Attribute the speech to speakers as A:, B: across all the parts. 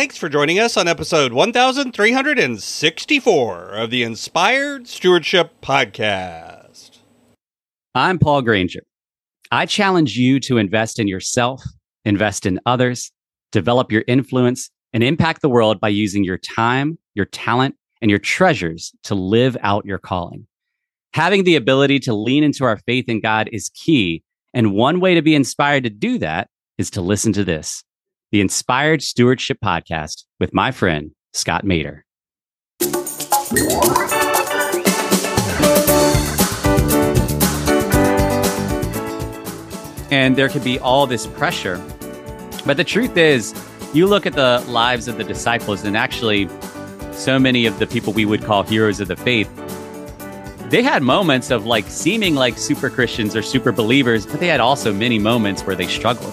A: Thanks for joining us on episode 1364 of the Inspired Stewardship Podcast.
B: I'm Paul Granger. I challenge you to invest in yourself, invest in others, develop your influence, and impact the world by using your time, your talent, and your treasures to live out your calling. Having the ability to lean into our faith in God is key. And one way to be inspired to do that is to listen to this the Inspired Stewardship Podcast with my friend, Scott Maderer. And there could be all this pressure. But the truth is, you look at the lives of the disciples, and actually, so many of the people we would call heroes of the faith, they had moments of like seeming like super Christians or super believers, but they had also many moments where they struggled,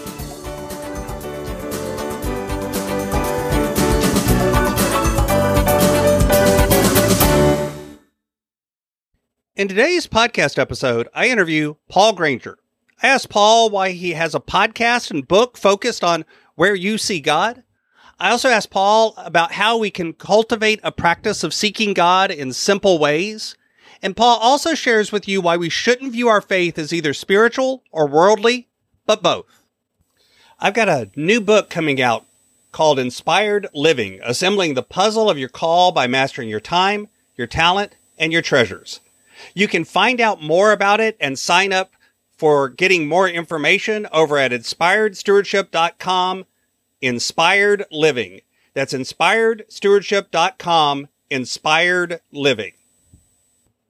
A: In today's podcast episode, I interview Paul Granger. I ask Paul why he has a podcast and book focused on where you see God. I also ask Paul about how we can cultivate a practice of seeking God in simple ways. And Paul also shares with you why we shouldn't view our faith as either spiritual or worldly, but both. I've got a new book coming out called Inspired Living, assembling the puzzle of your call by mastering your time, your talent, and your treasures. You can find out more about it and sign up for getting more information over at inspiredstewardship.com. Inspired Living. That's inspiredstewardship.com. Inspired Living.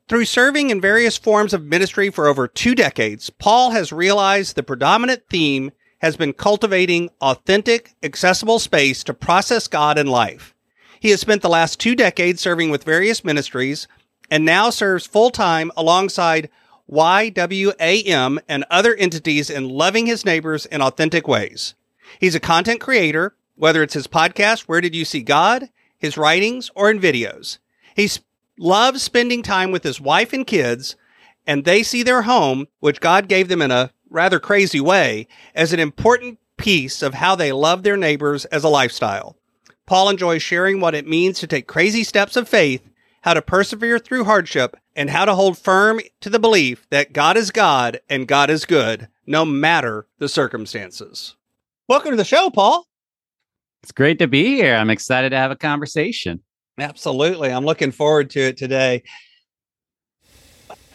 A: Through serving in various forms of ministry for over two decades, Paul has realized the predominant theme has been cultivating authentic, accessible space to process God in life. He has spent the last two decades serving with various ministries and now serves full time alongside YWAM and other entities in loving his neighbors in authentic ways. He's a content creator, whether it's his podcast, Where Did You See God, his writings, or in videos. He loves spending time with his wife and kids, and they see their home, which God gave them in a rather crazy way, as an important piece of how they love their neighbors as a lifestyle. Paul enjoys sharing what it means to take crazy steps of faith how to persevere through hardship, and how to hold firm to the belief that God is God and God is good, no matter the circumstances. Welcome to the show, Paul.
B: It's great to be here. I'm excited to have a conversation.
A: Absolutely. I'm looking forward to it today.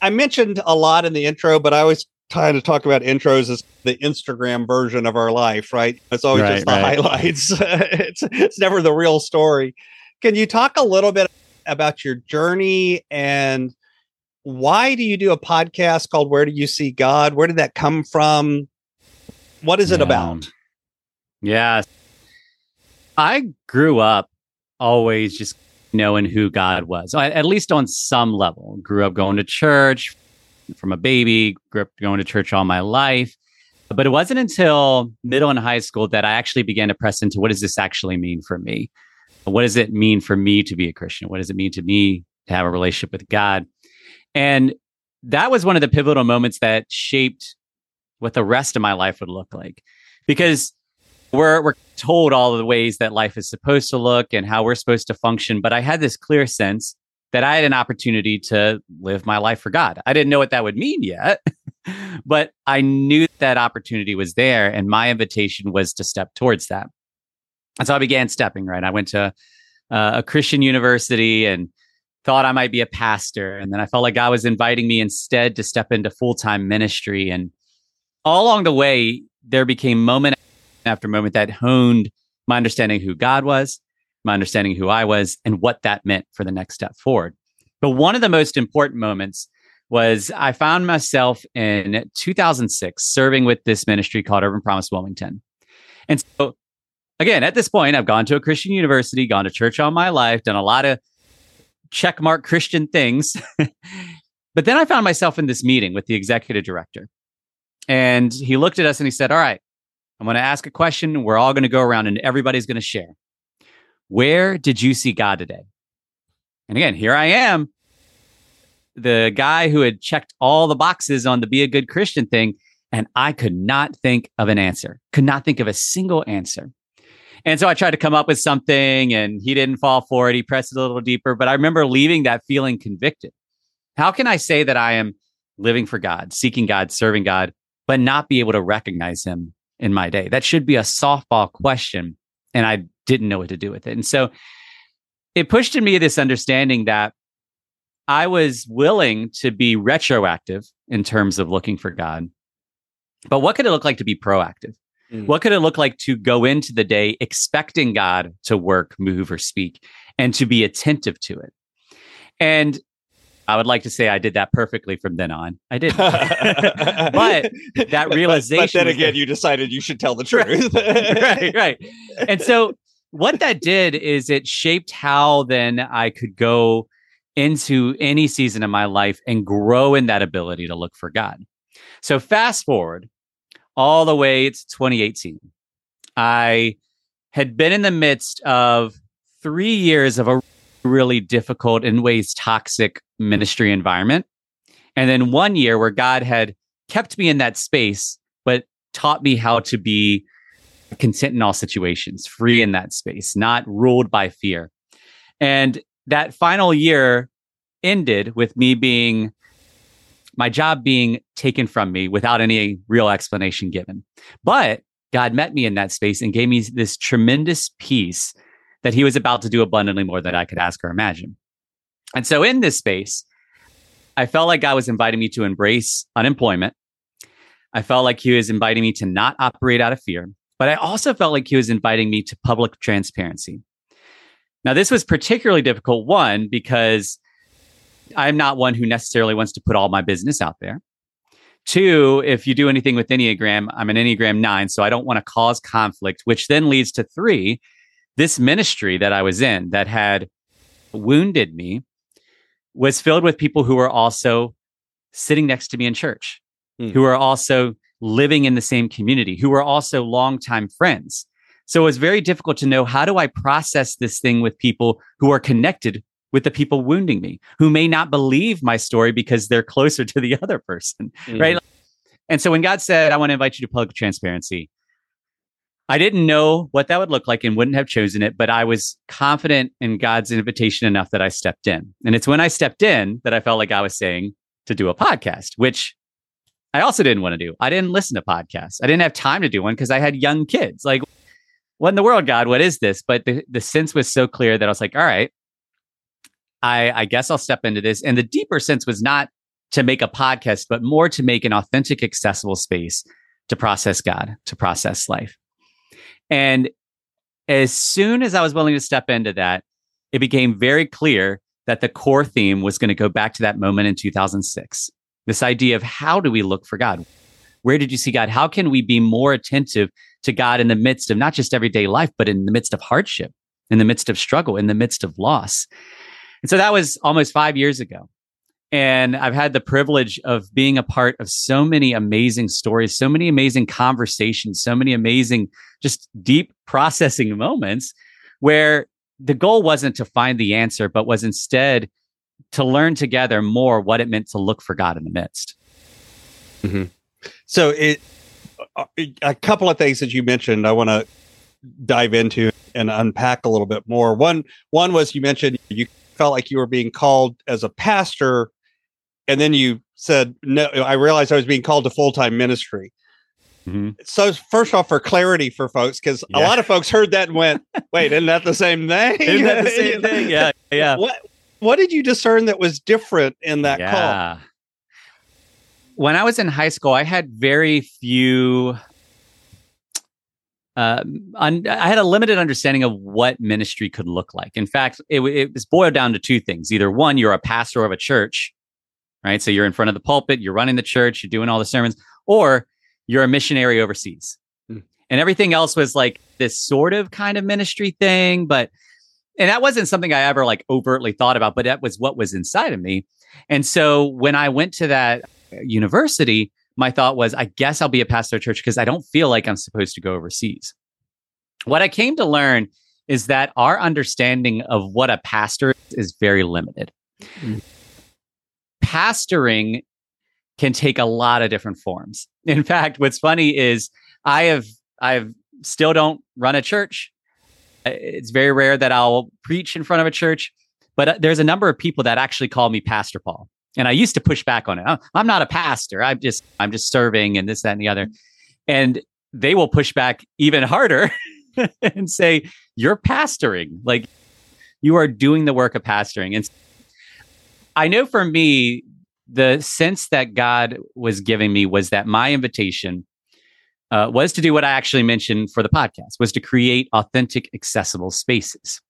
A: I mentioned a lot in the intro, but I always try to talk about intros as the Instagram version of our life, right? It's always right, just the right. highlights. it's, it's never the real story. Can you talk a little bit about your journey and why do you do a podcast called Where Do You See God? Where did that come from? What is it
B: yeah.
A: about?
B: Yeah. I grew up always just knowing who God was, at least on some level. Grew up going to church from a baby, grew up going to church all my life. But it wasn't until middle and high school that I actually began to press into what does this actually mean for me? What does it mean for me to be a Christian? What does it mean to me to have a relationship with God? And that was one of the pivotal moments that shaped what the rest of my life would look like. Because we're we're told all the ways that life is supposed to look and how we're supposed to function, but I had this clear sense that I had an opportunity to live my life for God. I didn't know what that would mean yet, but I knew that opportunity was there and my invitation was to step towards that. And so I began stepping, right? I went to uh, a Christian university and thought I might be a pastor. And then I felt like God was inviting me instead to step into full time ministry. And all along the way, there became moment after moment that honed my understanding who God was, my understanding who I was, and what that meant for the next step forward. But one of the most important moments was I found myself in 2006 serving with this ministry called Urban Promise Wilmington. And so again, at this point, I've gone to a Christian university, gone to church all my life, done a lot of checkmark Christian things. but then I found myself in this meeting with the executive director. And he looked at us and he said, All right, I'm going to ask a question. We're all going to go around and everybody's going to share. Where did you see God today? And again, here I am, the guy who had checked all the boxes on the be a good Christian thing. And I could not think of an answer, could not think of a single answer. And so I tried to come up with something and he didn't fall for it. He pressed it a little deeper, but I remember leaving that feeling convicted. How can I say that I am living for God, seeking God, serving God, but not be able to recognize him in my day? That should be a softball question. And I didn't know what to do with it. And so it pushed in me this understanding that I was willing to be retroactive in terms of looking for God. But what could it look like to be proactive? Mm. What could it look like to go into the day expecting God to work, move, or speak, and to be attentive to it? And I would like to say I did that perfectly from then on. I didn't. but that realization. But,
A: but then again, you decided you should tell the truth.
B: right, right. And so what that did is it shaped how then I could go into any season of my life and grow in that ability to look for God. So fast forward all the way to 2018. I had been in the midst of three years of a really difficult, in ways toxic ministry environment. And then one year where God had kept me in that space, but taught me how to be content in all situations, free in that space, not ruled by fear. And that final year ended with me being my job being taken from me without any real explanation given. But God met me in that space and gave me this tremendous peace that he was about to do abundantly more than I could ask or imagine. And so in this space, I felt like God was inviting me to embrace unemployment. I felt like he was inviting me to not operate out of fear, but I also felt like he was inviting me to public transparency. Now, this was particularly difficult, one, because I'm not one who necessarily wants to put all my business out there. Two, if you do anything with Enneagram, I'm an Enneagram nine, so I don't want to cause conflict, which then leads to three, this ministry that I was in that had wounded me was filled with people who were also sitting next to me in church, mm. who are also living in the same community, who were also longtime friends. So it was very difficult to know how do I process this thing with people who are connected with the people wounding me who may not believe my story because they're closer to the other person. Mm. Right. And so when God said, I want to invite you to public transparency, I didn't know what that would look like and wouldn't have chosen it, but I was confident in God's invitation enough that I stepped in. And it's when I stepped in that I felt like I was saying to do a podcast, which I also didn't want to do. I didn't listen to podcasts. I didn't have time to do one because I had young kids. Like, what in the world, God? What is this? But the, the sense was so clear that I was like, all right, I, I guess I'll step into this. And the deeper sense was not to make a podcast, but more to make an authentic, accessible space to process God, to process life. And as soon as I was willing to step into that, it became very clear that the core theme was going to go back to that moment in 2006. This idea of how do we look for God? Where did you see God? How can we be more attentive to God in the midst of not just everyday life, but in the midst of hardship, in the midst of struggle, in the midst of loss? And so that was almost five years ago. And I've had the privilege of being a part of so many amazing stories, so many amazing conversations, so many amazing, just deep processing moments where the goal wasn't to find the answer, but was instead to learn together more what it meant to look for God in the midst.
A: Mm-hmm. So it, a couple of things that you mentioned, I want to dive into and unpack a little bit more. One, one was you mentioned you felt like you were being called as a pastor, and then you said, "No, I realized I was being called to full time ministry." Mm-hmm. So, first off, for clarity for folks, because yeah. a lot of folks heard that and went, "Wait, isn't that the same thing?
B: isn't that the same thing?" Yeah, yeah.
A: What What did you discern that was different in that yeah. call?
B: When I was in high school, I had very few uh, un- I had a limited understanding of what ministry could look like. In fact, it, it was boiled down to two things. Either one, you're a pastor of a church, right? So you're in front of the pulpit, you're running the church, you're doing all the sermons, or you're a missionary overseas. Mm. And everything else was like this sort of kind of ministry thing, but and that wasn't something I ever like overtly thought about, but that was what was inside of me. And so when I went to that university, my thought was, I guess I'll be a pastor of church because I don't feel like I'm supposed to go overseas. What I came to learn is that our understanding of what a pastor is, is very limited. Mm. Pastoring can take a lot of different forms. In fact, what's funny is I have I've still don't run a church. It's very rare that I'll preach in front of a church, but uh, there's a number of people that actually call me Pastor Paul. And I used to push back on it. Oh, I'm not a pastor. I'm just I'm just serving and this that and the other. And they will push back even harder and say you're pastoring. Like you are doing the work of pastoring. And I know for me the sense that God was giving me was that my invitation uh, was to do what I actually mentioned for the podcast, was to create authentic, accessible spaces.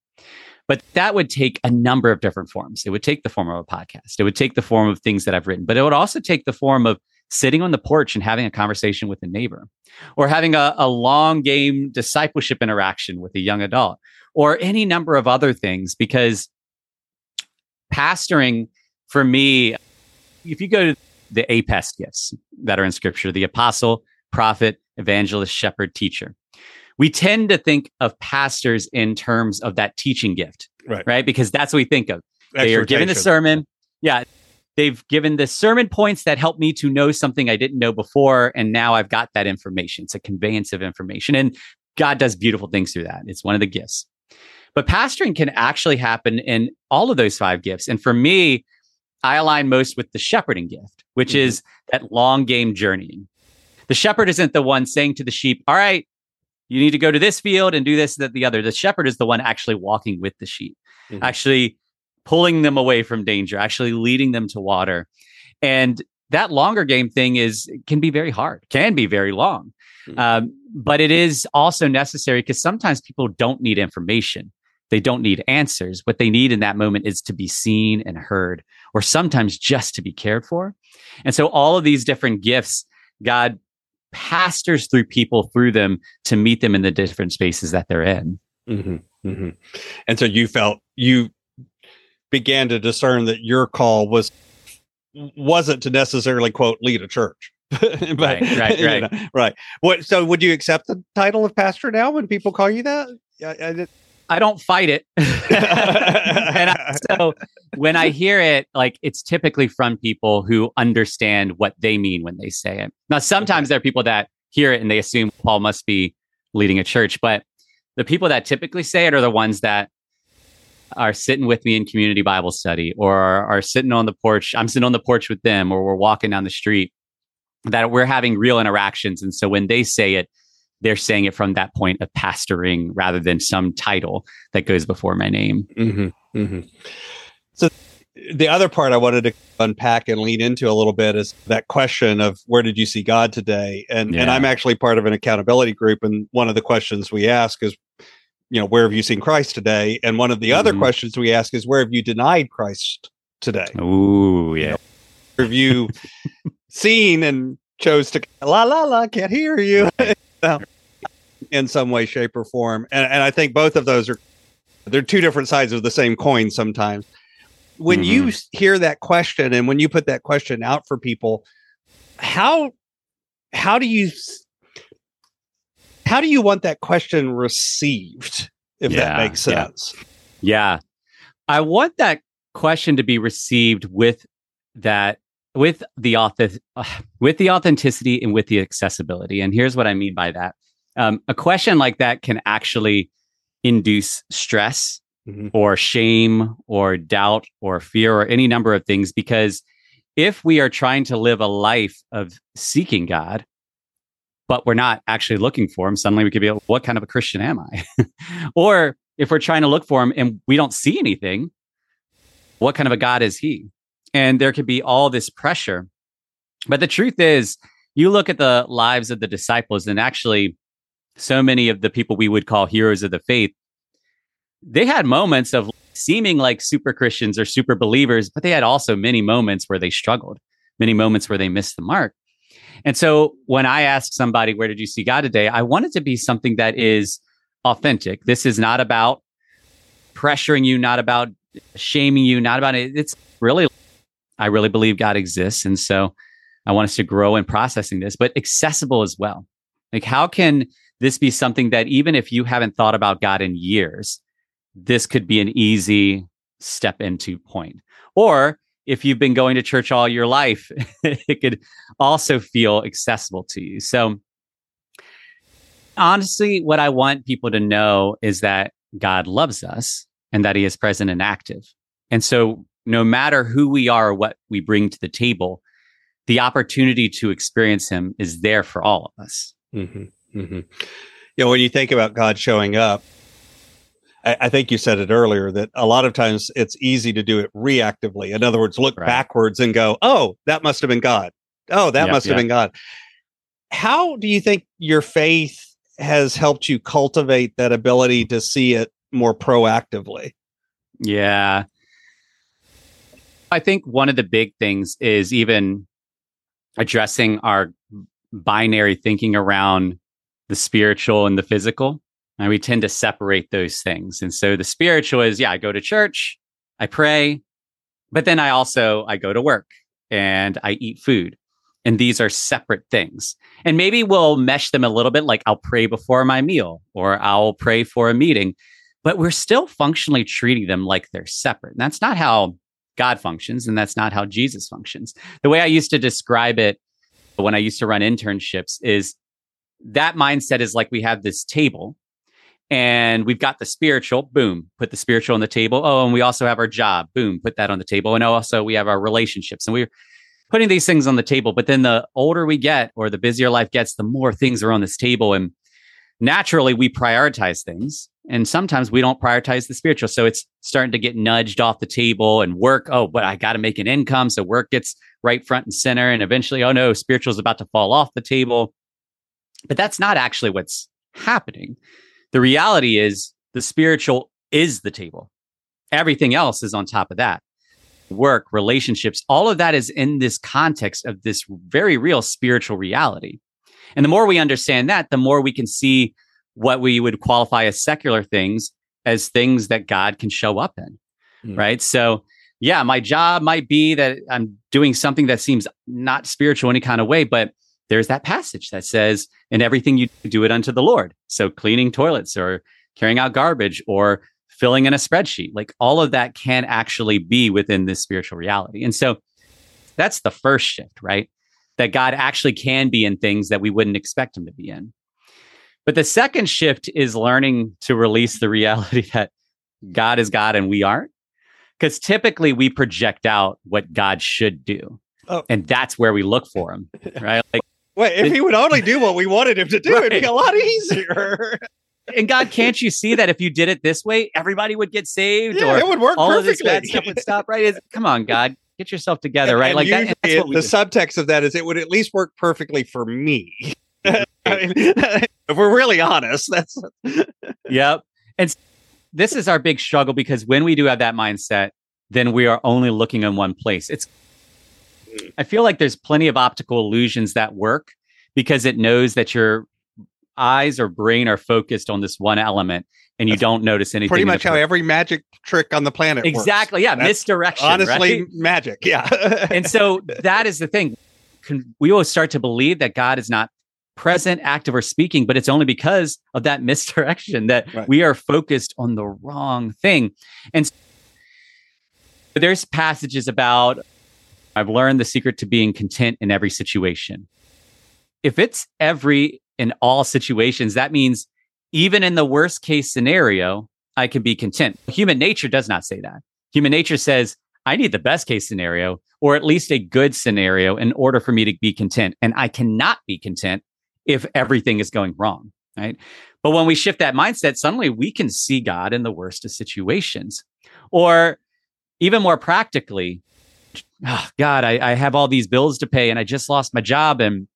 B: But that would take a number of different forms. It would take the form of a podcast. It would take the form of things that I've written, but it would also take the form of sitting on the porch and having a conversation with a neighbor or having a, a long game discipleship interaction with a young adult or any number of other things because pastoring for me if you go to the APEST gifts that are in scripture the apostle prophet evangelist shepherd teacher we tend to think of pastors in terms of that teaching gift,
A: right?
B: Right, because that's what we think of. They are given the sermon. Yeah, they've given the sermon points that help me to know something I didn't know before, and now I've got that information. It's a conveyance of information, and God does beautiful things through that. It's one of the gifts. But pastoring can actually happen in all of those five gifts. And for me, I align most with the shepherding gift, which mm-hmm. is that long game journeying. The shepherd isn't the one saying to the sheep, All right, you need to go to this field and do this, that, the other. The shepherd is the one actually walking with the sheep, mm-hmm. actually pulling them away from danger, actually leading them to water. And that longer game thing is can be very hard, can be very long. Mm-hmm. Um, but it is also necessary because sometimes people don't need information. They don't need answers. What they need in that moment is to be seen and heard, or sometimes just to be cared for. And so all of these different gifts, God pastors through people through them to meet them in the different spaces that they're in.
A: Mm-hmm, mm-hmm. And so you felt you began to discern that your call was wasn't to necessarily quote lead a church.
B: but, right, right, right,
A: you know, right. What? So, would you accept the title of pastor now when people call you that?
B: I, I, I don't fight it. and I, so when I hear it, like it's typically from people who understand what they mean when they say it. Now, sometimes there are people that hear it and they assume Paul must be leading a church, but the people that typically say it are the ones that are sitting with me in community Bible study or are sitting on the porch. I'm sitting on the porch with them or we're walking down the street that we're having real interactions. And so when they say it, they're saying it from that point of pastoring rather than some title that goes before my name.
A: Mm-hmm, mm-hmm. So the other part I wanted to unpack and lean into a little bit is that question of where did you see God today? And yeah. and I'm actually part of an accountability group, and one of the questions we ask is, you know, where have you seen Christ today? And one of the mm-hmm. other questions we ask is, where have you denied Christ today?
B: Ooh, yeah. You know,
A: have you seen and chose to la la la can't hear you in some way, shape, or form. And, and I think both of those are they're two different sides of the same coin sometimes. When mm-hmm. you hear that question and when you put that question out for people, how how do you how do you want that question received if yeah, that makes sense
B: yeah. yeah i want that question to be received with that with the author, with the authenticity and with the accessibility. And here's what I mean by that. Um, a question like that can actually induce stress mm-hmm. or shame or doubt or fear or any number of things because if we are trying to live a life of seeking God, but we're not actually looking for him, suddenly we could be, like, what kind of a Christian am I? or if we're trying to look for him and we don't see anything, what kind of a God is he? And there could be all this pressure. But the truth is, you look at the lives of the disciples, and actually, so many of the people we would call heroes of the faith, they had moments of seeming like super Christians or super believers, but they had also many moments where they struggled, many moments where they missed the mark. And so when I ask somebody, where did you see God today? I want it to be something that is authentic. This is not about pressuring you, not about shaming you, not about it. It's really, I really believe God exists. And so I want us to grow in processing this, but accessible as well. Like, how can this be something that even if you haven't thought about God in years, this could be an easy step into point? Or if you've been going to church all your life, it could also feel accessible to you. So, honestly, what I want people to know is that God loves us and that He is present and active. And so, no matter who we are or what we bring to the table, the opportunity to experience Him is there for all of us.
A: Mm-hmm. Mm-hmm. You know, when you think about God showing up, I, I, think you said it earlier that a lot of times it's easy to do it reactively. In other words, look right. backwards and go, "Oh, that must have been God. Oh, that yep, must have yep. been God." How do you think your faith has helped you cultivate that ability to see it more proactively?
B: Yeah. I think one of the big things is even addressing our binary thinking around the spiritual and the physical. And we tend to separate those things. And so the spiritual is, yeah, I go to church, I pray, but then I also I go to work and I eat food. And these are separate things. And maybe we'll mesh them a little bit like I'll pray before my meal or I'll pray for a meeting, but we're still functionally treating them like they're separate. And that's not how God functions. And that's not how Jesus functions. The way I used to describe it when I used to run internships is that mindset is like we have this table and we've got the spiritual boom put the spiritual on the table oh and we also have our job boom put that on the table and also we have our relationships and we're putting these things on the table but then the older we get or the busier life gets the more things are on this table and naturally we prioritize things and sometimes we don't prioritize the spiritual so it's starting to get nudged off the table and work oh but i got to make an income so work gets right front and center and eventually oh no spiritual is about to fall off the table but that's not actually what's happening. The reality is the spiritual is the table. Everything else is on top of that. Work, relationships, all of that is in this context of this very real spiritual reality. And the more we understand that, the more we can see what we would qualify as secular things as things that God can show up in. Mm. Right. So, yeah, my job might be that I'm doing something that seems not spiritual any kind of way, but there's that passage that says, in everything you do it unto the Lord. So cleaning toilets or carrying out garbage or filling in a spreadsheet, like all of that can actually be within this spiritual reality. And so that's the first shift, right? That God actually can be in things that we wouldn't expect him to be in. But the second shift is learning to release the reality that God is God and we aren't. Because typically we project out what God should do. Oh. And that's where we look for him, right? Like
A: Wait, if he would only do what we wanted him to do, right. it'd be a lot easier.
B: and God, can't you see that if you did it this way, everybody would get saved?
A: Yeah,
B: or
A: it would work
B: all
A: perfectly.
B: of this bad stuff would stop, right? It's, come on, God, get yourself together,
A: and,
B: right?
A: And
B: like
A: that, the do. subtext of that is it would at least work perfectly for me. I mean, if we're really honest, that's
B: yep. And this is our big struggle because when we do have that mindset, then we are only looking in one place. It's hmm. I feel like there's plenty of optical illusions that work because it knows that your eyes or brain are focused on this one element and you That's don't notice anything.
A: Pretty much how every magic trick on the planet
B: Exactly.
A: Works.
B: Yeah. That's misdirection.
A: Honestly,
B: right?
A: magic. Yeah.
B: and so that is the thing. We will start to believe that God is not present, active, or speaking, but it's only because of that misdirection that right. we are focused on the wrong thing. And there's passages about I've learned the secret to being content in every situation. If it's every in all situations, that means even in the worst case scenario, I can be content. Human nature does not say that. Human nature says, I need the best case scenario or at least a good scenario in order for me to be content. And I cannot be content if everything is going wrong. Right. But when we shift that mindset, suddenly we can see God in the worst of situations. Or even more practically, oh, God, I, I have all these bills to pay and I just lost my job and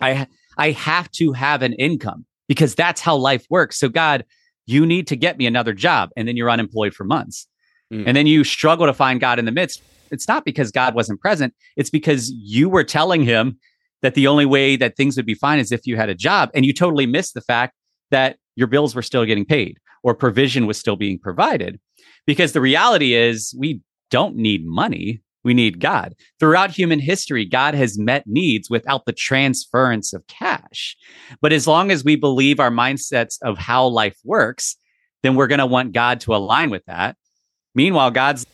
B: I I have to have an income because that's how life works. So God, you need to get me another job. And then you're unemployed for months. Mm. And then you struggle to find God in the midst. It's not because God wasn't present. It's because you were telling him that the only way that things would be fine is if you had a job. And you totally missed the fact that your bills were still getting paid or provision was still being provided. Because the reality is, we don't need money. We need God. Throughout human history, God has met needs without the transference of cash. But as long as we believe our mindsets of how life works, then we're going to want God to align with that. Meanwhile, God's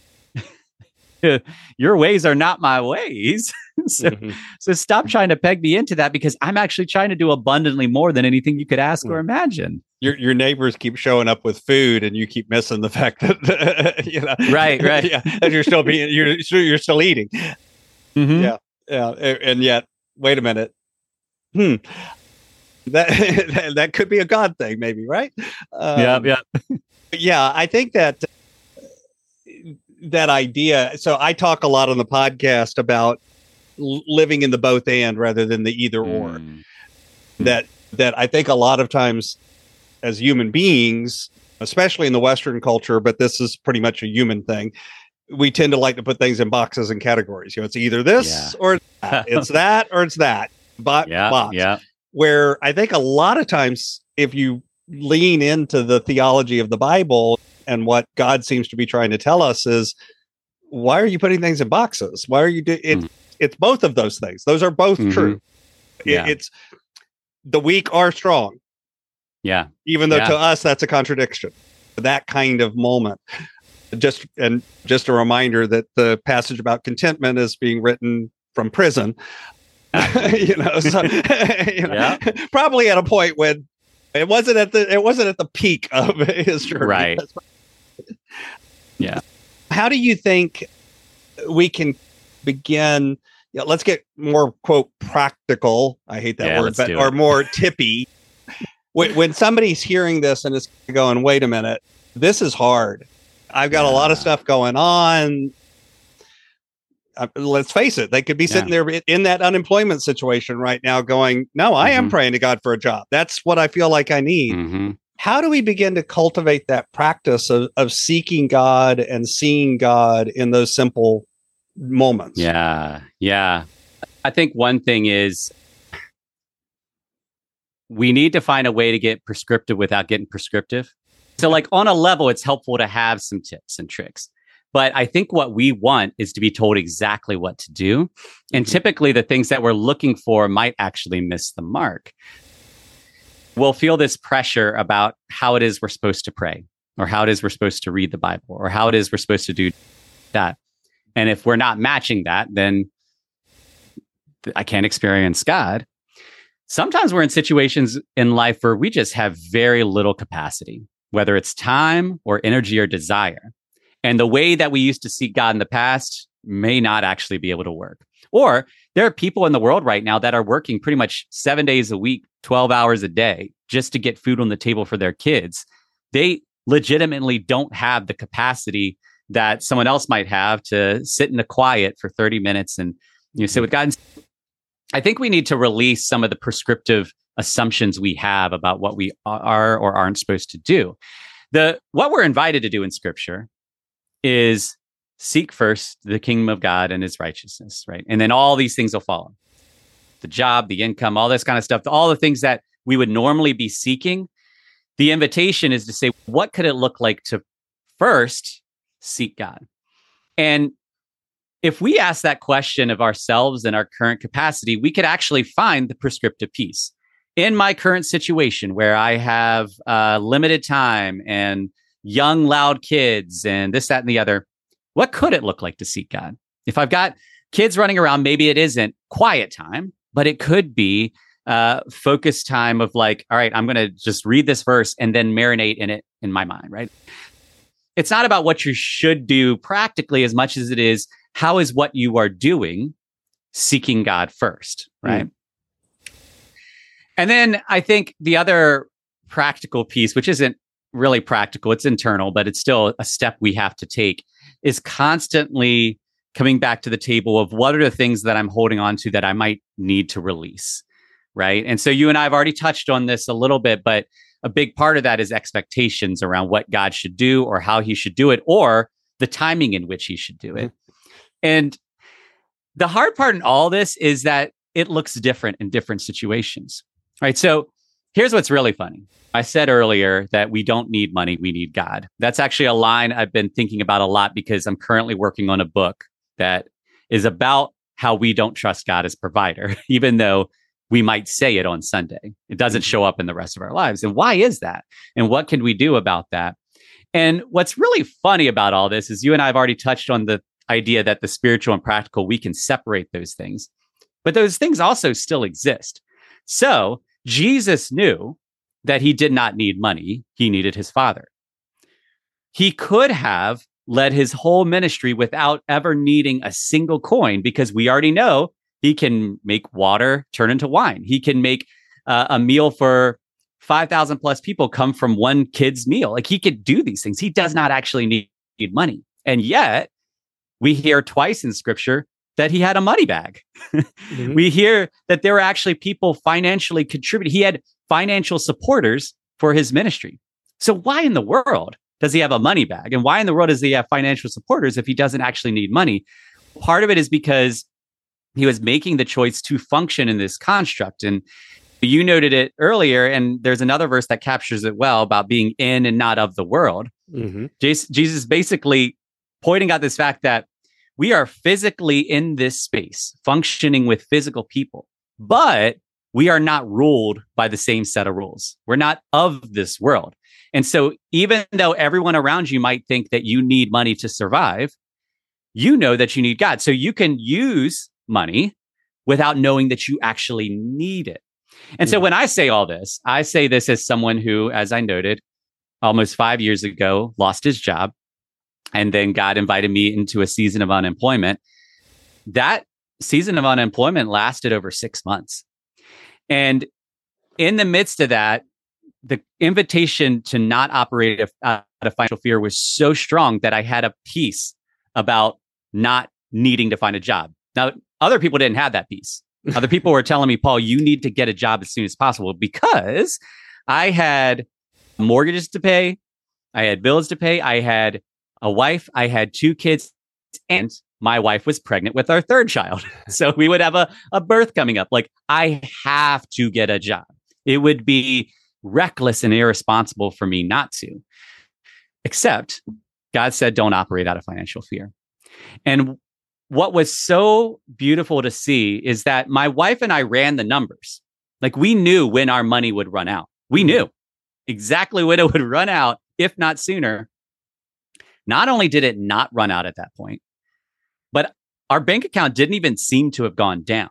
B: your ways are not my ways. so, mm-hmm. so stop trying to peg me into that because I'm actually trying to do abundantly more than anything you could ask or mm. imagine.
A: Your your neighbors keep showing up with food, and you keep missing the fact that you know,
B: right, right,
A: yeah, that you're still being you're you're still eating. Mm-hmm. Yeah, yeah, and yet, wait a minute, hmm. That that could be a God thing, maybe, right?
B: Um, yeah, yeah,
A: yeah. I think that that idea. So I talk a lot on the podcast about living in the both and rather than the either or. Mm. That that I think a lot of times as human beings, especially in the Western culture, but this is pretty much a human thing. We tend to like to put things in boxes and categories. You know, it's either this yeah. or that. it's that or it's that. But
B: yeah,
A: box.
B: yeah.
A: Where I think a lot of times, if you lean into the theology of the Bible and what God seems to be trying to tell us is, why are you putting things in boxes? Why are you doing it? Mm it's both of those things. Those are both mm-hmm. true. Yeah. it's the weak are strong.
B: Yeah.
A: Even though
B: yeah.
A: to us that's a contradiction. That kind of moment. Just and just a reminder that the passage about contentment is being written from prison. you know, so, you know yeah. probably at a point when it wasn't at the it wasn't at the peak of his journey.
B: Right. yeah.
A: How do you think we can begin yeah, let's get more quote practical. I hate that
B: yeah,
A: word, but or more tippy. when, when somebody's hearing this and is going, "Wait a minute, this is hard. I've got yeah. a lot of stuff going on." Uh, let's face it, they could be sitting yeah. there in that unemployment situation right now, going, "No, I mm-hmm. am praying to God for a job. That's what I feel like I need." Mm-hmm. How do we begin to cultivate that practice of, of seeking God and seeing God in those simple moments.
B: Yeah. Yeah. I think one thing is we need to find a way to get prescriptive without getting prescriptive. So, like on a level, it's helpful to have some tips and tricks. But I think what we want is to be told exactly what to do. And mm-hmm. typically, the things that we're looking for might actually miss the mark. We'll feel this pressure about how it is we're supposed to pray, or how it is we're supposed to read the Bible, or how it is we're supposed to do that. And if we're not matching that, then I can't experience God. Sometimes we're in situations in life where we just have very little capacity, whether it's time or energy or desire. And the way that we used to seek God in the past may not actually be able to work. Or there are people in the world right now that are working pretty much seven days a week, 12 hours a day just to get food on the table for their kids. They legitimately don't have the capacity that someone else might have to sit in the quiet for 30 minutes and you know sit mm-hmm. with God. I think we need to release some of the prescriptive assumptions we have about what we are or aren't supposed to do. The what we're invited to do in scripture is seek first the kingdom of God and his righteousness, right? And then all these things will follow. The job, the income, all this kind of stuff, all the things that we would normally be seeking. The invitation is to say, what could it look like to first seek God. And if we ask that question of ourselves and our current capacity, we could actually find the prescriptive piece. In my current situation where I have uh, limited time and young, loud kids and this, that, and the other, what could it look like to seek God? If I've got kids running around, maybe it isn't quiet time, but it could be uh, focus time of like, all right, I'm going to just read this verse and then marinate in it in my mind, right? It's not about what you should do practically as much as it is how is what you are doing seeking God first, hmm. right? Mm. And then I think the other practical piece, which isn't really practical, it's internal, but it's still a step we have to take, is constantly coming back to the table of what are the things that I'm holding on to that I might need to release, right? And so you and I have already touched on this a little bit, but a big part of that is expectations around what God should do or how he should do it or the timing in which he should do it. Mm-hmm. And the hard part in all this is that it looks different in different situations. Right? So here's what's really funny. I said earlier that we don't need money, we need God. That's actually a line I've been thinking about a lot because I'm currently working on a book that is about how we don't trust God as provider, even though we might say it on Sunday. It doesn't mm-hmm. show up in the rest of our lives. And why is that? And what can we do about that? And what's really funny about all this is you and I have already touched on the idea that the spiritual and practical, we can separate those things, but those things also still exist. So Jesus knew that he did not need money, he needed his father. He could have led his whole ministry without ever needing a single coin because we already know he can make water turn into wine. He can make uh, a meal for 5,000 plus people come from one kid's meal. Like he could do these things. He does not actually need, need money. And yet, we hear twice in scripture that he had a money bag. mm-hmm. We hear that there were actually people financially contributing. He had financial supporters for his ministry. So, why in the world does he have a money bag? And why in the world does he have financial supporters if he doesn't actually need money? Part of it is because he was making the choice to function in this construct. And you noted it earlier, and there's another verse that captures it well about being in and not of the world. Mm-hmm. Jesus basically pointing out this fact that we are physically in this space, functioning with physical people, but we are not ruled by the same set of rules. We're not of this world. And so, even though everyone around you might think that you need money to survive, you know that you need God. So, you can use money without knowing that you actually need it. And so when I say all this, I say this as someone who, as I noted, almost five years ago lost his job and then God invited me into a season of unemployment. That season of unemployment lasted over six months. And in the midst of that, the invitation to not operate out of financial fear was so strong that I had a peace about not needing to find a job. Now, other people didn't have that piece. Other people were telling me, Paul, you need to get a job as soon as possible because I had mortgages to pay, I had bills to pay, I had a wife, I had two kids, and my wife was pregnant with our third child. so we would have a, a birth coming up. Like, I have to get a job. It would be reckless and irresponsible for me not to. Except God said, don't operate out of financial fear. And what was so beautiful to see is that my wife and I ran the numbers. Like we knew when our money would run out. We mm-hmm. knew exactly when it would run out, if not sooner. Not only did it not run out at that point, but our bank account didn't even seem to have gone down.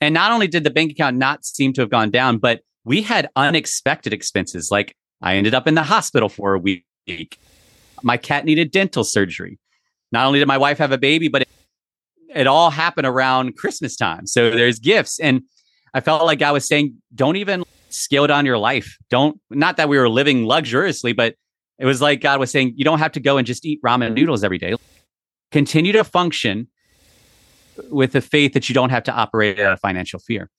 B: And not only did the bank account not seem to have gone down, but we had unexpected expenses. Like I ended up in the hospital for a week. My cat needed dental surgery. Not only did my wife have a baby, but it all happened around Christmas time. So there's gifts. And I felt like I was saying, don't even scale down your life. Don't, not that we were living luxuriously, but it was like God was saying, you don't have to go and just eat ramen mm-hmm. noodles every day. Continue to function with the faith that you don't have to operate out of financial fear.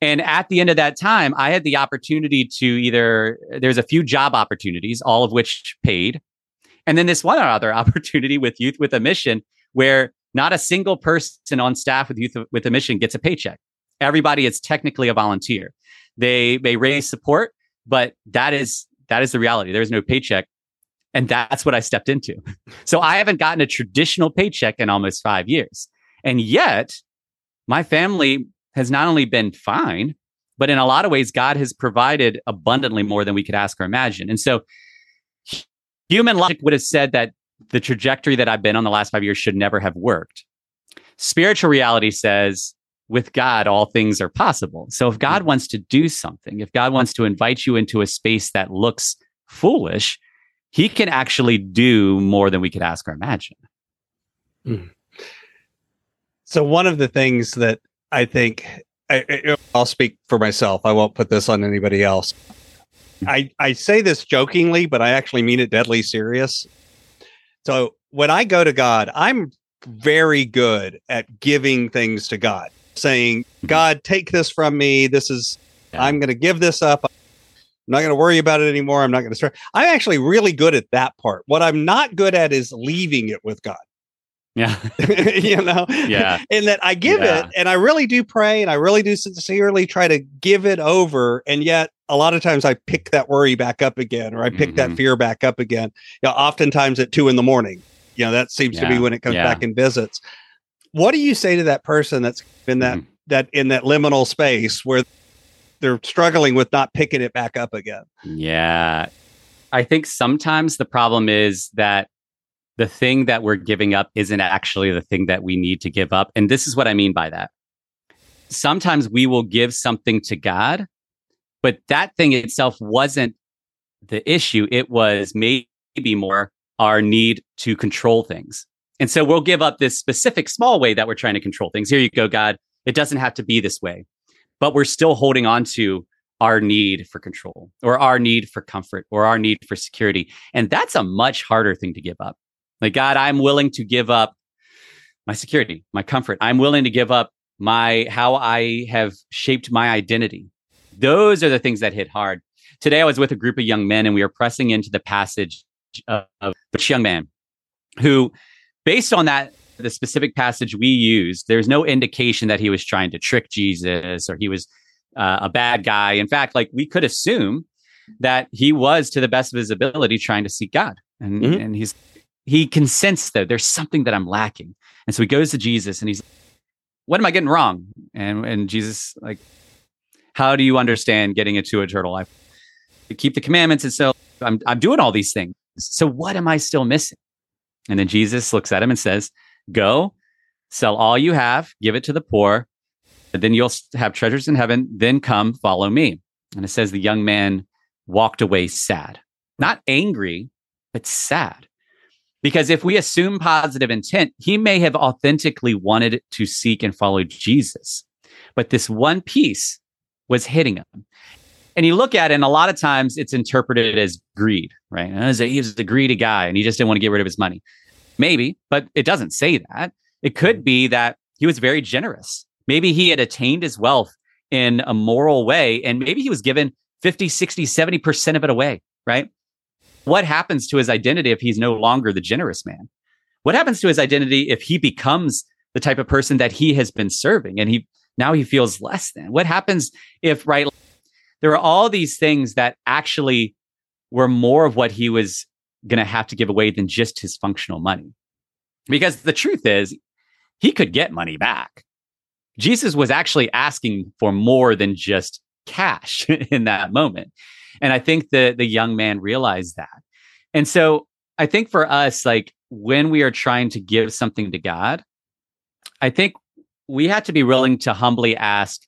B: And at the end of that time, I had the opportunity to either, there's a few job opportunities, all of which paid. And then this one other opportunity with Youth with a Mission, where not a single person on staff with Youth with a Mission gets a paycheck. Everybody is technically a volunteer. They they raise support, but that is that is the reality. There's no paycheck. And that's what I stepped into. So I haven't gotten a traditional paycheck in almost five years. And yet, my family has not only been fine, but in a lot of ways, God has provided abundantly more than we could ask or imagine. And so, human logic would have said that the trajectory that I've been on the last five years should never have worked. Spiritual reality says, with God, all things are possible. So if God wants to do something, if God wants to invite you into a space that looks foolish, he can actually do more than we could ask or imagine. Mm.
A: So one of the things that I think I, will speak for myself. I won't put this on anybody else. I, I say this jokingly, but I actually mean it deadly serious. So when I go to God, I'm very good at giving things to God, saying, mm-hmm. God, take this from me. This is, yeah. I'm going to give this up. I'm not going to worry about it anymore. I'm not going to start. I'm actually really good at that part. What I'm not good at is leaving it with God.
B: Yeah.
A: you know?
B: Yeah.
A: And that I give
B: Yeah.
A: it and I really do pray and I really do sincerely try to give it over. And yet a lot of times I pick that worry back up again or I pick that
B: Mhm.
A: fear back up again. You know, oftentimes at two in the morning. You know, that seems to be when it comes
B: Yeah.
A: back and visits. What do you say to that person that's in that
B: Mhm.
A: that in that liminal space where they're struggling with not picking it back up again?
B: Yeah. I think sometimes the problem is that the thing that we're giving up isn't actually the thing that we need to give up. And this is what I mean by that. Sometimes we will give something to God, but that thing itself wasn't the issue. It was maybe more our need to control things. And so we'll give up this specific small way that we're trying to control things. Here you go, God. It doesn't have to be this way, but we're still holding on to our need for control or our need for comfort or our need for security. And that's a much harder thing to give up. Like, God, I'm willing to give up my security, my comfort. I'm willing to give up my how I have shaped my identity. Those are the things that hit hard. Today, I was with a group of young men and we were pressing into the passage of, of this young man who, based on that, the specific passage we used, there's no indication that he was trying to trick Jesus or he was uh, a bad guy. In fact, like we could assume that he was, to the best of his ability, trying to seek God, and
A: Mhm.
B: and he's he can sense that there's something that I'm lacking, and so he goes to Jesus and he's, "What am I getting wrong?" And and Jesus like, "How do you understand getting into eternal life? You keep the commandments, and so I'm I'm doing all these things. So what am I still missing?" And then Jesus looks at him and says, "Go, sell all you have, give it to the poor." and then you'll have treasures in heaven. Then come, follow me. And it says the young man walked away sad, not angry, but sad. Because if we assume positive intent, he may have authentically wanted to seek and follow Jesus. But this one piece was hitting him. And you look at it, and a lot of times it's interpreted as greed, right? He was a greedy guy and he just didn't want to get rid of his money. Maybe, but it doesn't say that. It could be that he was very generous. Maybe he had attained his wealth in a moral way, and maybe he was given 50, 60, 70% of it away, right? What happens to his identity if he's no longer the generous man? What happens to his identity if he becomes the type of person that he has been serving and he now he feels less than? What happens if, right, there are all these things that actually were more of what he was going to have to give away than just his functional money? Because the truth is, he could get money back. Jesus was actually asking for more than just cash in that moment. And I think the the young man realized that. And so I think for us, like when we are trying to give something to God, I think we have to be willing to humbly ask,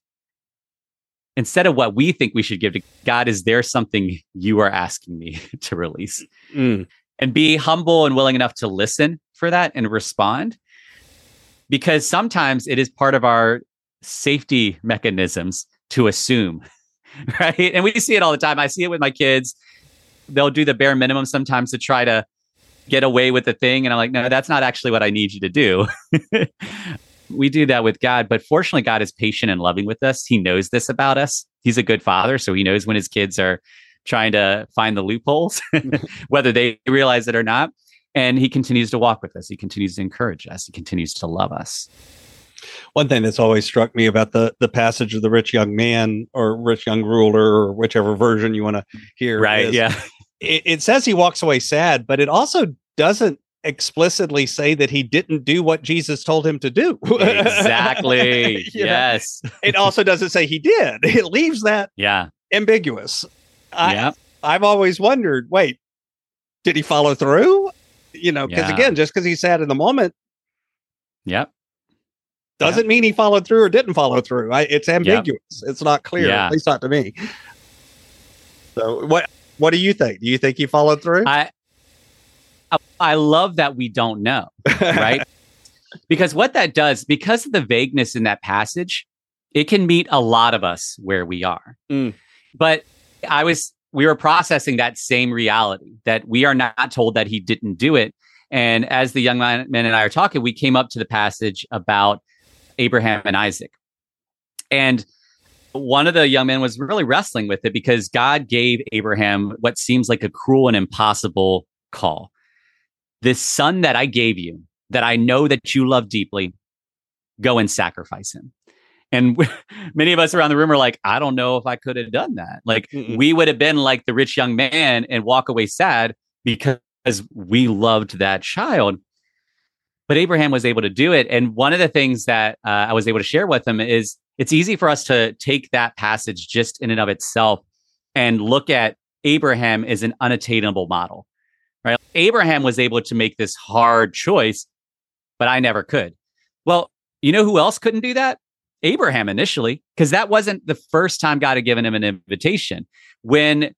B: instead of what we think we should give to God, is there something you are asking me to release?
A: Mm.
B: and be humble and willing enough to listen for that and respond because sometimes it is part of our safety mechanisms to assume right? And we see it all the time. I see it with my kids. They'll do the bare minimum sometimes to try to get away with the thing and i'm like no that's not actually what i need you to do. We do that with god but fortunately god is patient and loving with us. He knows this about us. He's a good father so he knows when his kids are trying to find the loopholes whether they realize it or not and he continues to walk with us. He continues to encourage us. He continues to love us
A: One thing that's always struck me about the the passage of the rich young man or rich young ruler or whichever version you want to hear, is
B: yeah
A: It, it says he walks away sad, but it also doesn't explicitly say that he didn't do what Jesus told him to do.
B: exactly yes
A: It also doesn't say he did. It leaves that
B: yeah
A: ambiguous. I,
B: yeah
A: I've always wondered, wait, did he follow through? You know, because
B: Yeah.
A: again, just because he's sad in the moment
B: yep
A: doesn't mean he followed through or didn't follow through. I, it's ambiguous. It's not clear,
B: Yeah.
A: at least not to me. So what what do you think? Do you think he followed through?
B: i i love that we don't know right because what that does because of the vagueness in that passage it can meet a lot of us where we are
A: Mm.
B: but i was we were processing that same reality that we are not told that he didn't do it and as the young man and i are talking we came up to the passage about abraham and isaac and one of the young men was really wrestling with it because god gave abraham what seems like a cruel and impossible call this son that i gave you that I know that you love deeply, go and sacrifice him. And many of us around the room are like, I don't know if I could have done that. Like, Mm-mm. we would have been like the rich young man and walk away sad because we loved that child. But Abraham was able to do it. And one of the things that uh, I was able to share with him is it's easy for us to take that passage just in and of itself and look at Abraham as an unattainable model, right? Abraham was able to make this hard choice, but I never could. Well, you know who else couldn't do that? Abraham initially, because that wasn't the first time God had given him an invitation. When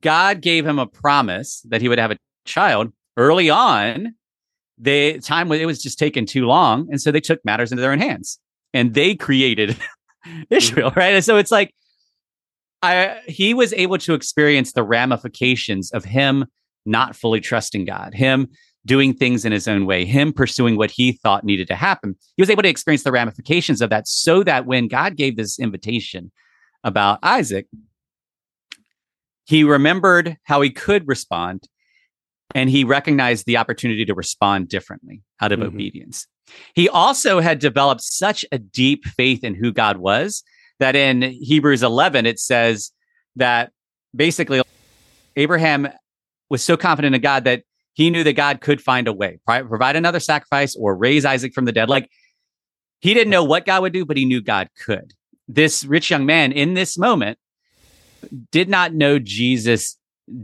B: God gave him a promise that he would have a child early on, the time it was just taking too long. And so they took matters into their own hands and they created Ishmael, right? And so it's like, I, he was able to experience the ramifications of him not fully trusting God, him doing things in his own way, him pursuing what he thought needed to happen. He was able to experience the ramifications of that so that when God gave this invitation about Isaac, he remembered how he could respond and he recognized the opportunity to respond differently out of mm-hmm. obedience. He also had developed such a deep faith in who God was that in Hebrews 11, it says that basically Abraham was so confident in God that he knew that God could find a way, provide another sacrifice or raise Isaac from the dead. Like he didn't know what God would do, but he knew God could. This rich young man in this moment did not know Jesus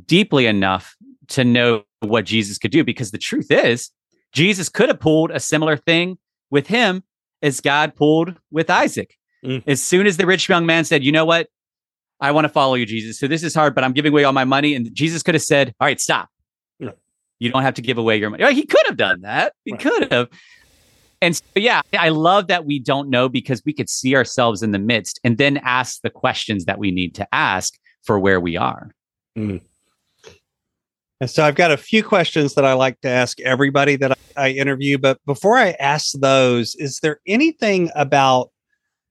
B: deeply enough to know what Jesus could do because the truth is, Jesus could have pulled a similar thing with him as God pulled with Isaac. Mm. As soon as the rich young man said, You know what? I want to follow you, Jesus. So this is hard, but I'm giving away all my money. And Jesus could have said, All right, stop. You don't have to give away your money. He could have done that. He right. could have. And so, yeah, I love that we don't know because we could see ourselves in the midst and then ask the questions that we need to ask for where we are. Mm.
A: And so I've got a few questions that I like to ask everybody that I, interview. But before I ask those, is there anything about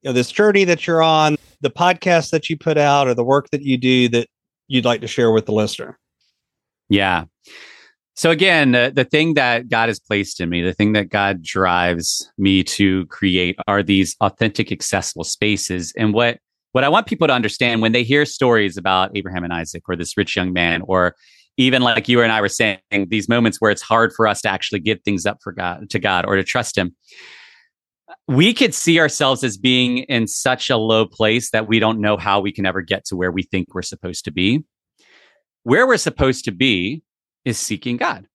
A: you know this journey that you're on, the podcast that you put out, or the work that you do that you'd like to share with the listener?
B: Yeah. So again, the, the thing that God has placed in me, the thing that God drives me to create are these authentic, accessible spaces. And what what I want people to understand when they hear stories about Abraham and Isaac or this rich young man, or even like you and I were saying, these moments where it's hard for us to actually give things up for God to God or to trust Him. We could see ourselves as being in such a low place that we don't know how we can ever get to where we think we're supposed to be. Where we're supposed to be is seeking God.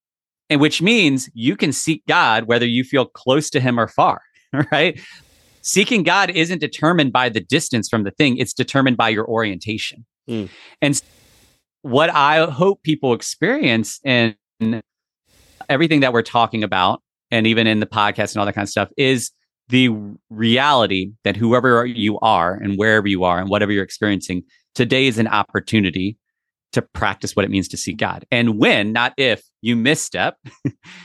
B: And which means you can seek God whether you feel close to him or far, right? Seeking God isn't determined by the distance from the thing, it's determined by your orientation. Mm. And what I hope people experience in everything that we're talking about, and even in the podcast and all that kind of stuff, is the reality that whoever you are and wherever you are and whatever you're experiencing, today is an opportunity to practice what it means to see God. And when, not if, you misstep,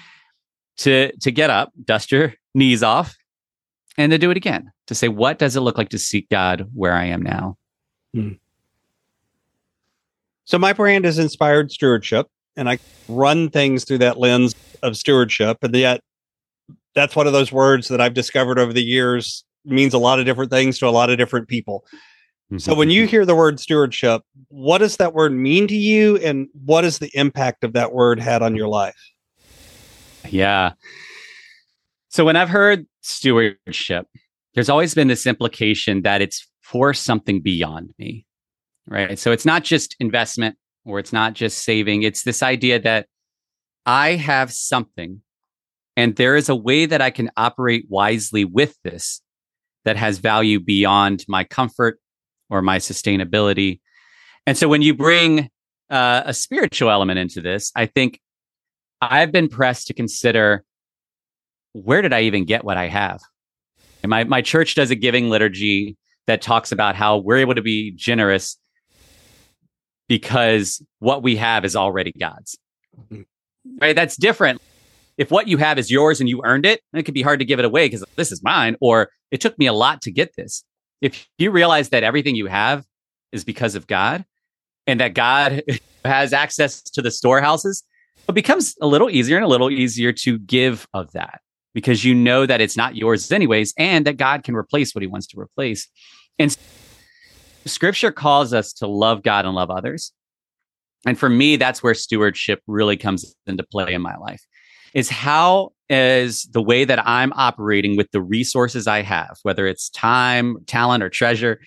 B: to to get up, dust your knees off, and to do it again. To say, what does it look like to seek God where I am now? Hmm.
A: So my brand is inspired stewardship, and I run things through that lens of stewardship. And yet, that's one of those words that I've discovered over the years means a lot of different things to a lot of different people. So when you mm-hmm. hear the word stewardship, what does that word mean to you and what is the impact of that word had on your life?
B: Yeah. So when I've heard stewardship, there's always been this implication that it's for something beyond me. Right? So it's not just investment or it's not just saving, it's this idea that I have something and there is a way that I can operate wisely with this that has value beyond my comfort or my sustainability. And so when you bring uh, a spiritual element into this, I think I've been pressed to consider where did I even get what I have? And my, my church does a giving liturgy that talks about how we're able to be generous because what we have is already God's. Mm-hmm. Right? That's different. If what you have is yours and you earned it, it could be hard to give it away because this is mine, or it took me a lot to get this if you realize that everything you have is because of God and that God has access to the storehouses, it becomes a little easier and a little easier to give of that because you know that it's not yours anyways and that God can replace what he wants to replace. And scripture calls us to love God and love others. And for me, that's where stewardship really comes into play in my life. Is how is the way that I'm operating with the resources I have, whether it's time, talent, or treasure,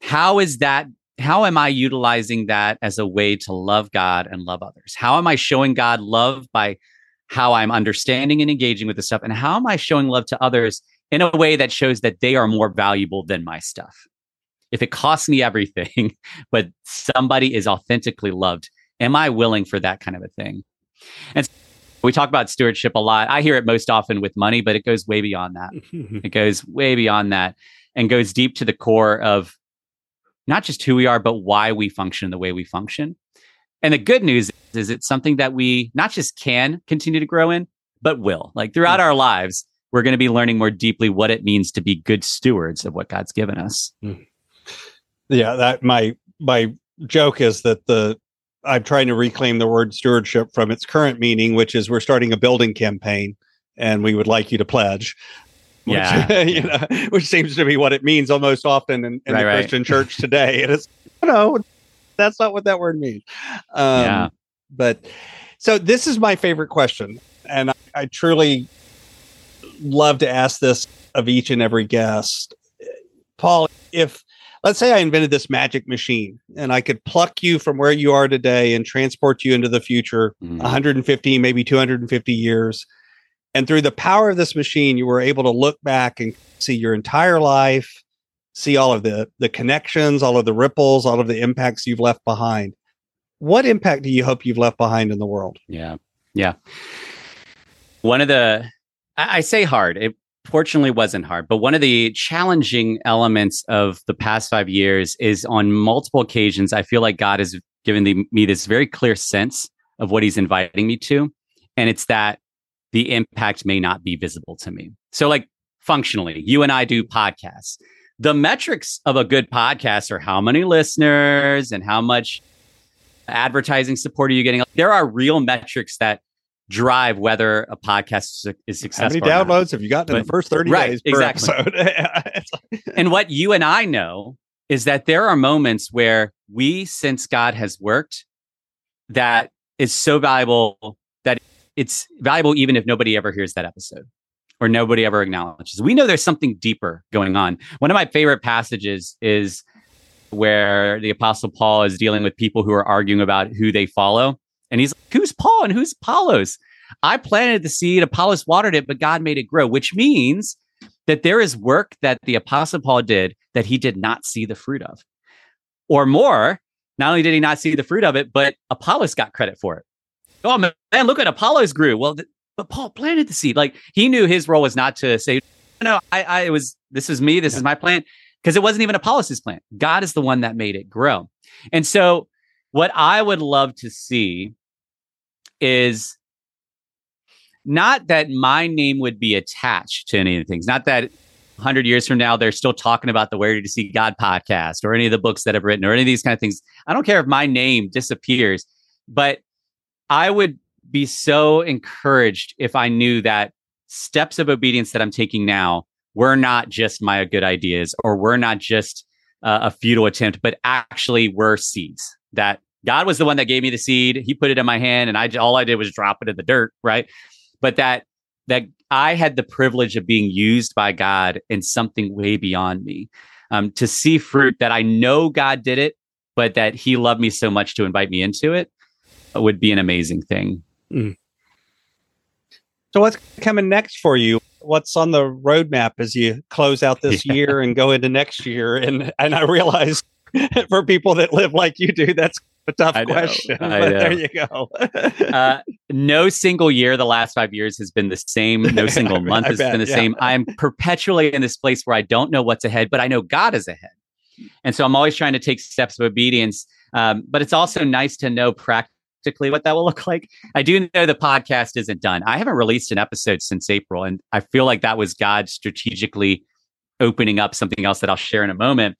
B: how is that how am I utilizing that as a way to love God and love others? How am I showing God love by how I'm understanding and engaging with the stuff? And how am I showing love to others in a way that shows that they are more valuable than my stuff? If it costs me everything, but somebody is authentically loved, am I willing for that kind of a thing? And we talk about stewardship a lot. I hear it most often with money, but it goes way beyond that. it goes way beyond that and goes deep to the core of not just who we are, but why we function the way we function. And the good news is it's something that we not just can continue to grow in, but will. Like throughout mm. our lives, we're going to be learning more deeply what it means to be good stewards of what God's given us. Mm.
A: Yeah, that my my joke is that the I'm trying to reclaim the word stewardship from its current meaning, which is we're starting a building campaign and we would like you to pledge which,
B: yeah,
A: you know, which seems to be what it means almost often in, in right, the right. Christian church today. And it's no, that's not what that word means. Um, yeah. But so this is my favorite question, and I, I truly love to ask this of each and every guest. Paul, if let's say I invented this magic machine and I could pluck you from where you are today and transport you into the future, mm. 150, maybe 250 years and through the power of this machine, you were able to look back and see your entire life, see all of the the connections, all of the ripples, all of the impacts you've left behind. What impact do you hope you've left behind in the world?
B: Yeah. Yeah. One of the I, I say hard. It fortunately wasn't hard, but one of the challenging elements of the past 5 years is on multiple occasions I feel like God has given the, me this very clear sense of what he's inviting me to. And it's that the impact may not be visible to me. So, like functionally, you and I do podcasts. The metrics of a good podcast are how many listeners and how much advertising support are you getting. There are real metrics that drive whether a podcast is successful.
A: How many downloads have you gotten but, in the first 30 right, days
B: exactly. and what you and I know is that there are moments where we sense God has worked that is so valuable that it's valuable even if nobody ever hears that episode or nobody ever acknowledges. We know there's something deeper going on. One of my favorite passages is where the apostle Paul is dealing with people who are arguing about who they follow. And he's like, who's Paul and who's Apollos? I planted the seed, Apollos watered it, but God made it grow, which means that there is work that the apostle Paul did that he did not see the fruit of. Or more, not only did he not see the fruit of it, but Apollos got credit for it oh man, look at Apollos grew. Well, th- but Paul planted the seed. Like he knew his role was not to say, no, I, I was this is me, this is my plant, because it wasn't even Apollos' plant. God is the one that made it grow. And so, what I would love to see is not that my name would be attached to any of the things, not that 100 years from now they're still talking about the Where to See God podcast or any of the books that I've written or any of these kind of things. I don't care if my name disappears, but I would be so encouraged if I knew that steps of obedience that I'm taking now were not just my good ideas or were not just uh, a futile attempt, but actually were seeds that God was the one that gave me the seed. He put it in my hand and I all I did was drop it in the dirt, right? But that that I had the privilege of being used by God in something way beyond me. Um, to see fruit that I know God did it, but that He loved me so much to invite me into it would be an amazing thing. Mm.
A: So, what's coming next for you? What's on the roadmap as you close out this yeah. year and go into next year? And and I realize for people that live like you do, that's a tough I question. but there you go.
B: uh, no single year the last five years has been the same. No single month has bet, been the yeah. same. I'm perpetually in this place where I don't know what's ahead, but I know God is ahead. And so I'm always trying to take steps of obedience. Um, but it's also nice to know practically what that will look like. I do know the podcast isn't done. I haven't released an episode since April, and I feel like that was God strategically opening up something else that I'll share in a moment.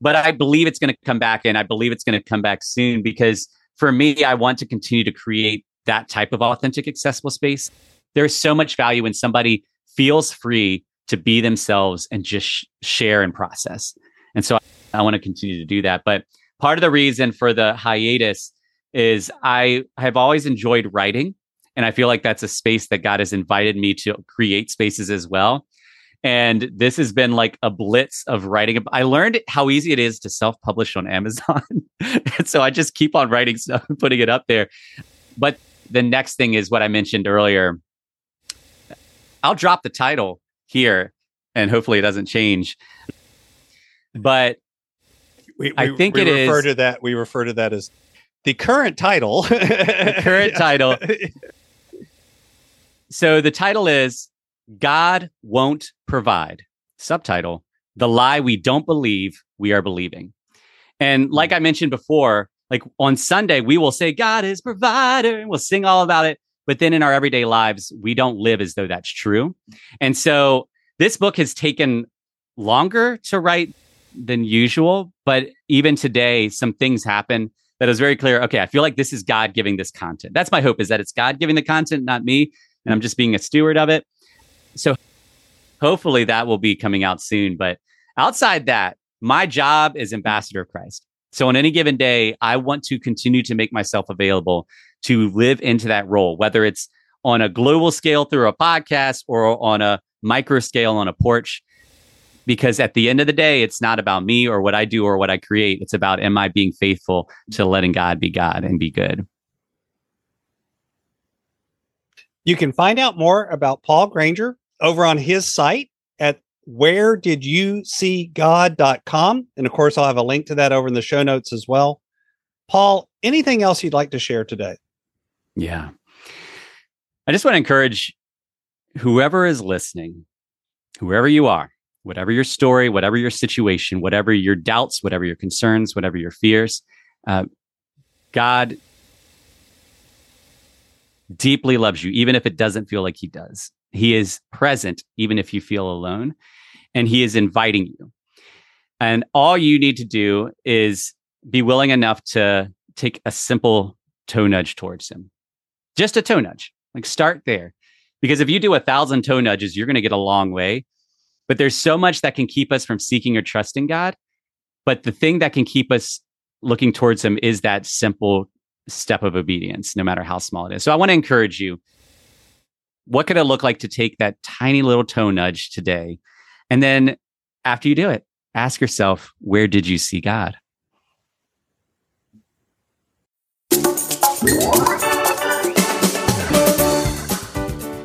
B: But I believe it's going to come back, and I believe it's going to come back soon because for me, I want to continue to create that type of authentic, accessible space. There's so much value when somebody feels free to be themselves and just sh- share and process. And so I, I want to continue to do that. But part of the reason for the hiatus is I have always enjoyed writing. And I feel like that's a space that God has invited me to create spaces as well. And this has been like a blitz of writing. I learned how easy it is to self publish on Amazon. and so I just keep on writing stuff and putting it up there. But the next thing is what I mentioned earlier. I'll drop the title here and hopefully it doesn't change. But
C: we, we,
B: I think
C: we
B: it
C: refer
B: is-
C: to that. We refer to that as the current title.
B: the current title. So the title is God Won't Provide. Subtitle The Lie We Don't Believe We Are Believing. And hmm. like I mentioned before, like on Sunday, we will say, God is provider, and we'll sing all about it. But then in our everyday lives, we don't live as though that's true. And so this book has taken longer to write than usual. But even today, some things happen that is very clear. Okay, I feel like this is God giving this content. That's my hope is that it's God giving the content, not me. And I'm just being a steward of it. So hopefully that will be coming out soon. But outside that, my job is ambassador of Christ. So on any given day, I want to continue to make myself available to live into that role, whether it's on a global scale through a podcast or on a micro scale on a porch. Because at the end of the day, it's not about me or what I do or what I create. It's about am I being faithful to letting God be God and be good.
C: You can find out more about Paul Granger over on his site at where did you see God.com. And of course, I'll have a link to that over in the show notes as well. Paul, anything else you'd like to share today?
B: Yeah. I just want to encourage whoever is listening, whoever you are, whatever your story, whatever your situation, whatever your doubts, whatever your concerns, whatever your fears, uh, God deeply loves you, even if it doesn't feel like He does. He is present, even if you feel alone, and He is inviting you. And all you need to do is be willing enough to take a simple toe nudge towards Him. Just a toe nudge. Like start there. Because if you do a thousand toe nudges, you're going to get a long way. But there's so much that can keep us from seeking or trusting God. But the thing that can keep us looking towards Him is that simple step of obedience, no matter how small it is. So I want to encourage you. What could it look like to take that tiny little toe nudge today? And then after you do it, ask yourself, where did you see God?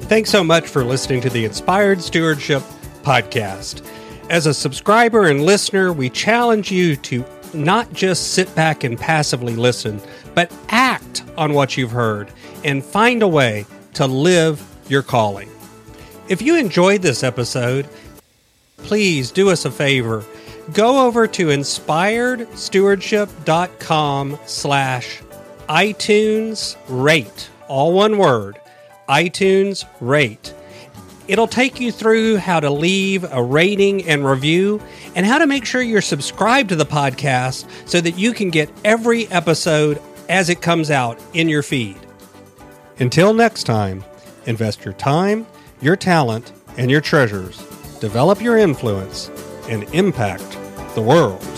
A: Thanks so much for listening to the Inspired Stewardship Podcast. As a subscriber and listener, we challenge you to not just sit back and passively listen, but act on what you've heard and find a way to live your calling. If you enjoyed this episode, please do us a favor. Go over to inspiredstewardship.com slash iTunes rate, all one word, iTunes rate. It'll take you through how to leave a rating and review and how to make sure you're subscribed to the podcast so that you can get every episode as it comes out in your feed. Until next time, invest your time, your talent, and your treasures. Develop your influence and impact the world.